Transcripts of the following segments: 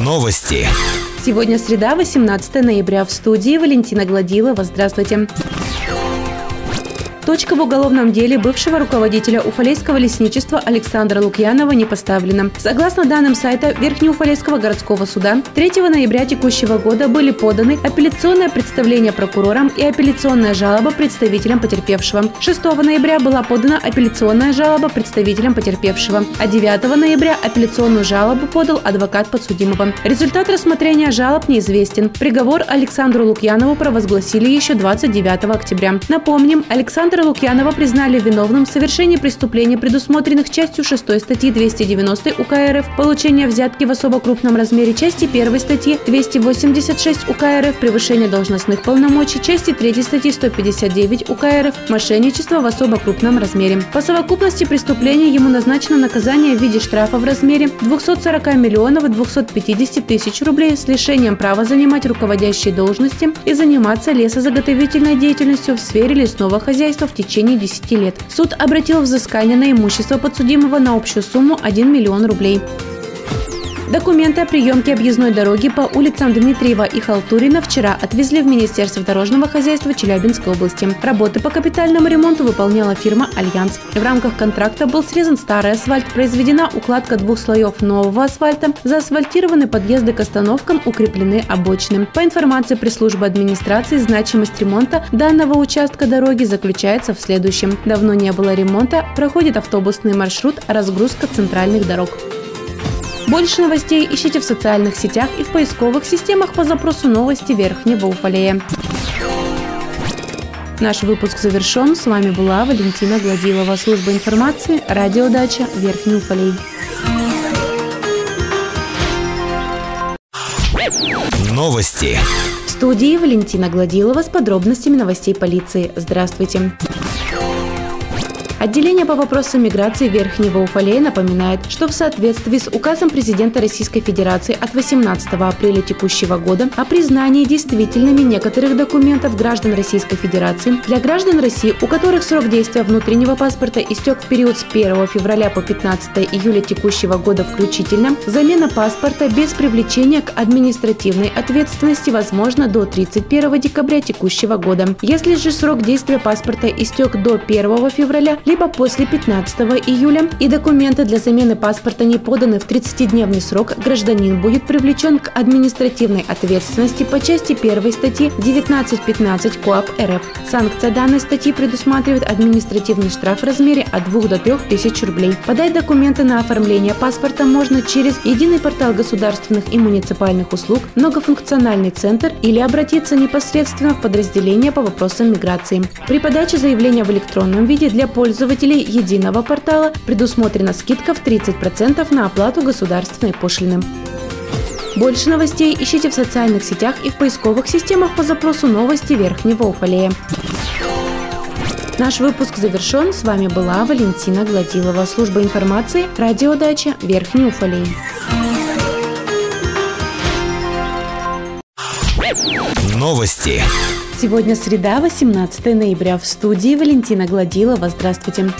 Новости. Сегодня среда, 18 ноября. В студии Валентина Гладилова. Здравствуйте. Точка в уголовном деле бывшего руководителя Уфалейского лесничества Александра Лукьянова не поставлена. Согласно данным сайта Верхнеуфалейского городского суда, 3 ноября текущего года были поданы апелляционное представление прокурором и апелляционная жалоба представителям потерпевшего. 6 ноября была подана апелляционная жалоба представителям потерпевшего, а 9 ноября апелляционную жалобу подал адвокат подсудимого. Результат рассмотрения жалоб неизвестен. Приговор Александру Лукьянову провозгласили еще 29 октября. Напомним, Александр Александра Лукьянова признали виновным в совершении преступлений, предусмотренных частью 6 статьи 290 УК РФ «Получение взятки в особо крупном размере», части 1 статьи 286 УК РФ «Превышение должностных полномочий», части 3 статьи 159 УК РФ «Мошенничество в особо крупном размере». По совокупности преступлений ему назначено наказание в виде штрафа в размере 240 миллионов и 250 тысяч рублей с лишением права занимать руководящие должности и заниматься лесозаготовительной деятельностью в сфере лесного хозяйства в течение 10 лет. Суд обратил взыскание на имущество подсудимого на общую сумму 1 миллион рублей. Документы о приемке объездной дороги по улицам Дмитриева и Халтурина вчера отвезли в Министерство дорожного хозяйства Челябинской области. Работы по капитальному ремонту выполняла фирма «Альянс». В рамках контракта был срезан старый асфальт, произведена укладка двух слоев нового асфальта, заасфальтированы подъезды к остановкам, укреплены обочины. По информации пресс-службы администрации, значимость ремонта данного участка дороги заключается в следующем. Давно не было ремонта, проходит автобусный маршрут, разгрузка центральных дорог. Больше новостей ищите в социальных сетях и в поисковых системах по запросу новости Верхнего Уфалея. Наш выпуск завершен. С вами была Валентина Гладилова, служба информации, радиодача Верхний Уфалей. Новости. В студии Валентина Гладилова с подробностями новостей полиции. Здравствуйте. Отделение по вопросам миграции Верхнего Уфалея напоминает, что в соответствии с указом президента Российской Федерации от 18 апреля текущего года о признании действительными некоторых документов граждан Российской Федерации для граждан России, у которых срок действия внутреннего паспорта истек в период с 1 февраля по 15 июля текущего года включительно, замена паспорта без привлечения к административной ответственности возможна до 31 декабря текущего года. Если же срок действия паспорта истек до 1 февраля, либо после 15 июля и документы для замены паспорта не поданы в 30-дневный срок, гражданин будет привлечен к административной ответственности по части 1 статьи 19.15 КОАП РФ. Санкция данной статьи предусматривает административный штраф в размере от 2 до 3 тысяч рублей. Подать документы на оформление паспорта можно через единый портал государственных и муниципальных услуг, многофункциональный центр или обратиться непосредственно в подразделение по вопросам миграции. При подаче заявления в электронном виде для пользователя пользователей единого портала предусмотрена скидка в 30% на оплату государственной пошлины. Больше новостей ищите в социальных сетях и в поисковых системах по запросу «Новости Верхнего Уфалея». Наш выпуск завершен. С вами была Валентина Гладилова. Служба информации. Радиодача Верхний Уфалей. Новости. Сегодня среда, 18 ноября. В студии Валентина Гладилова. Здравствуйте.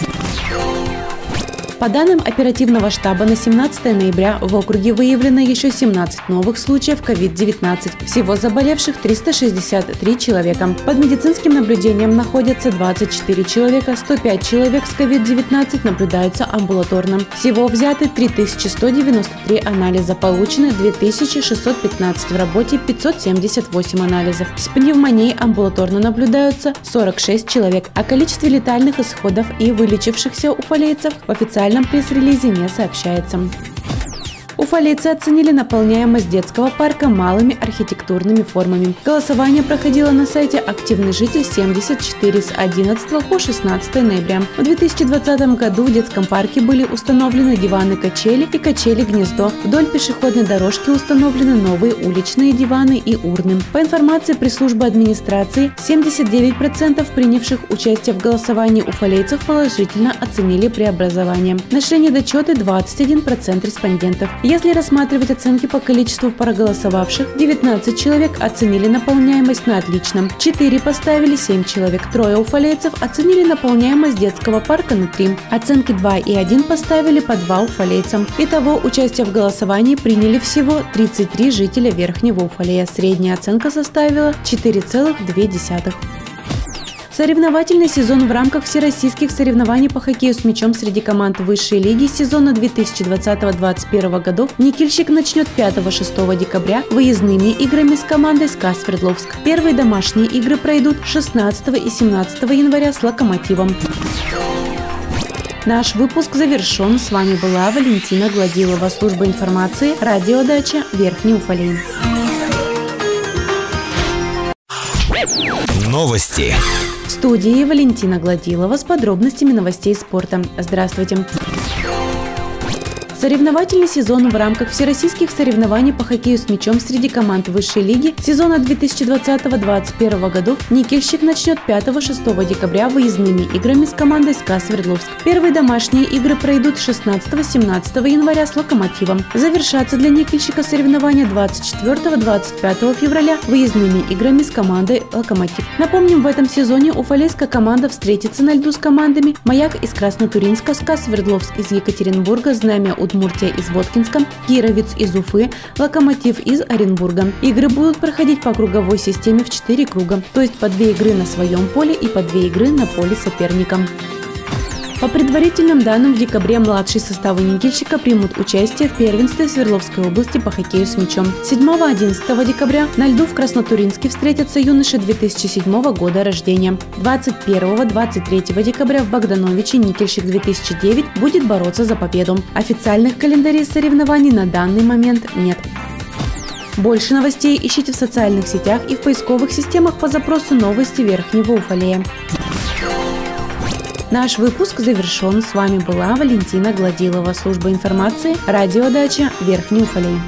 По данным оперативного штаба на 17 ноября в округе выявлено еще 17 новых случаев COVID-19. Всего заболевших 363 человека. Под медицинским наблюдением находятся 24 человека, 105 человек с COVID-19 наблюдаются амбулаторно. Всего взяты 3193 анализа, получены 2615 в работе 578 анализов. С пневмонией амбулаторно наблюдаются 46 человек. О количестве летальных исходов и вылечившихся уфалейцев в официальном официальном пресс-релизе не сообщается. Уфалейцы оценили наполняемость детского парка малыми архитектурными формами. Голосование проходило на сайте «Активный житель 74» с 11 по 16 ноября. В 2020 году в детском парке были установлены диваны-качели и качели-гнездо. Вдоль пешеходной дорожки установлены новые уличные диваны и урны. По информации пресс-службы администрации, 79% принявших участие в голосовании уфалейцев положительно оценили преобразование. Нашли недочеты 21% респондентов. Если рассматривать оценки по количеству проголосовавших, 19 человек оценили наполняемость на отличном, 4 поставили 7 человек, трое уфалейцев оценили наполняемость детского парка на 3. Оценки 2 и 1 поставили по 2 уфалейцам. Итого участие в голосовании приняли всего 33 жителя Верхнего Уфалея. Средняя оценка составила 4,2. Соревновательный сезон в рамках всероссийских соревнований по хоккею с мячом среди команд высшей лиги сезона 2020-2021 годов Никельщик начнет 5-6 декабря выездными играми с командой СКА Свердловск. Первые домашние игры пройдут 16 и 17 января с Локомотивом. Наш выпуск завершен. С вами была Валентина Гладилова, служба информации, радиодача Верхний Уфалей. Новости. В студии Валентина Гладилова с подробностями новостей спорта. Здравствуйте. Соревновательный сезон в рамках всероссийских соревнований по хоккею с мячом среди команд высшей лиги сезона 2020-2021 годов Никельщик начнет 5-6 декабря выездными играми с командой СКА Свердловск. Первые домашние игры пройдут 16-17 января с Локомотивом. Завершатся для Никельщика соревнования 24-25 февраля выездными играми с командой Локомотив. Напомним, в этом сезоне уфалейская команда встретится на льду с командами Маяк из Краснотуринска, СКА Свердловск из Екатеринбурга, Знамя Уд Удмуртия из Воткинска, Кировец из Уфы, Локомотив из Оренбурга. Игры будут проходить по круговой системе в 4 круга, то есть по 2 игры на своем поле и по 2 игры на поле соперника. По предварительным данным, в декабре младшие составы Никельщика примут участие в первенстве Свердловской области по хоккею с мячом. 7-11 декабря на льду в Краснотуринске встретятся юноши 2007 года рождения. 21-23 декабря в Богдановиче Никельщик 2009 будет бороться за победу. Официальных календарей соревнований на данный момент нет. Больше новостей ищите в социальных сетях и в поисковых системах по запросу «Новости Верхнего Уфалея». Наш выпуск завершен. С вами была Валентина Гладилова, служба информации, радиодача Уфалей.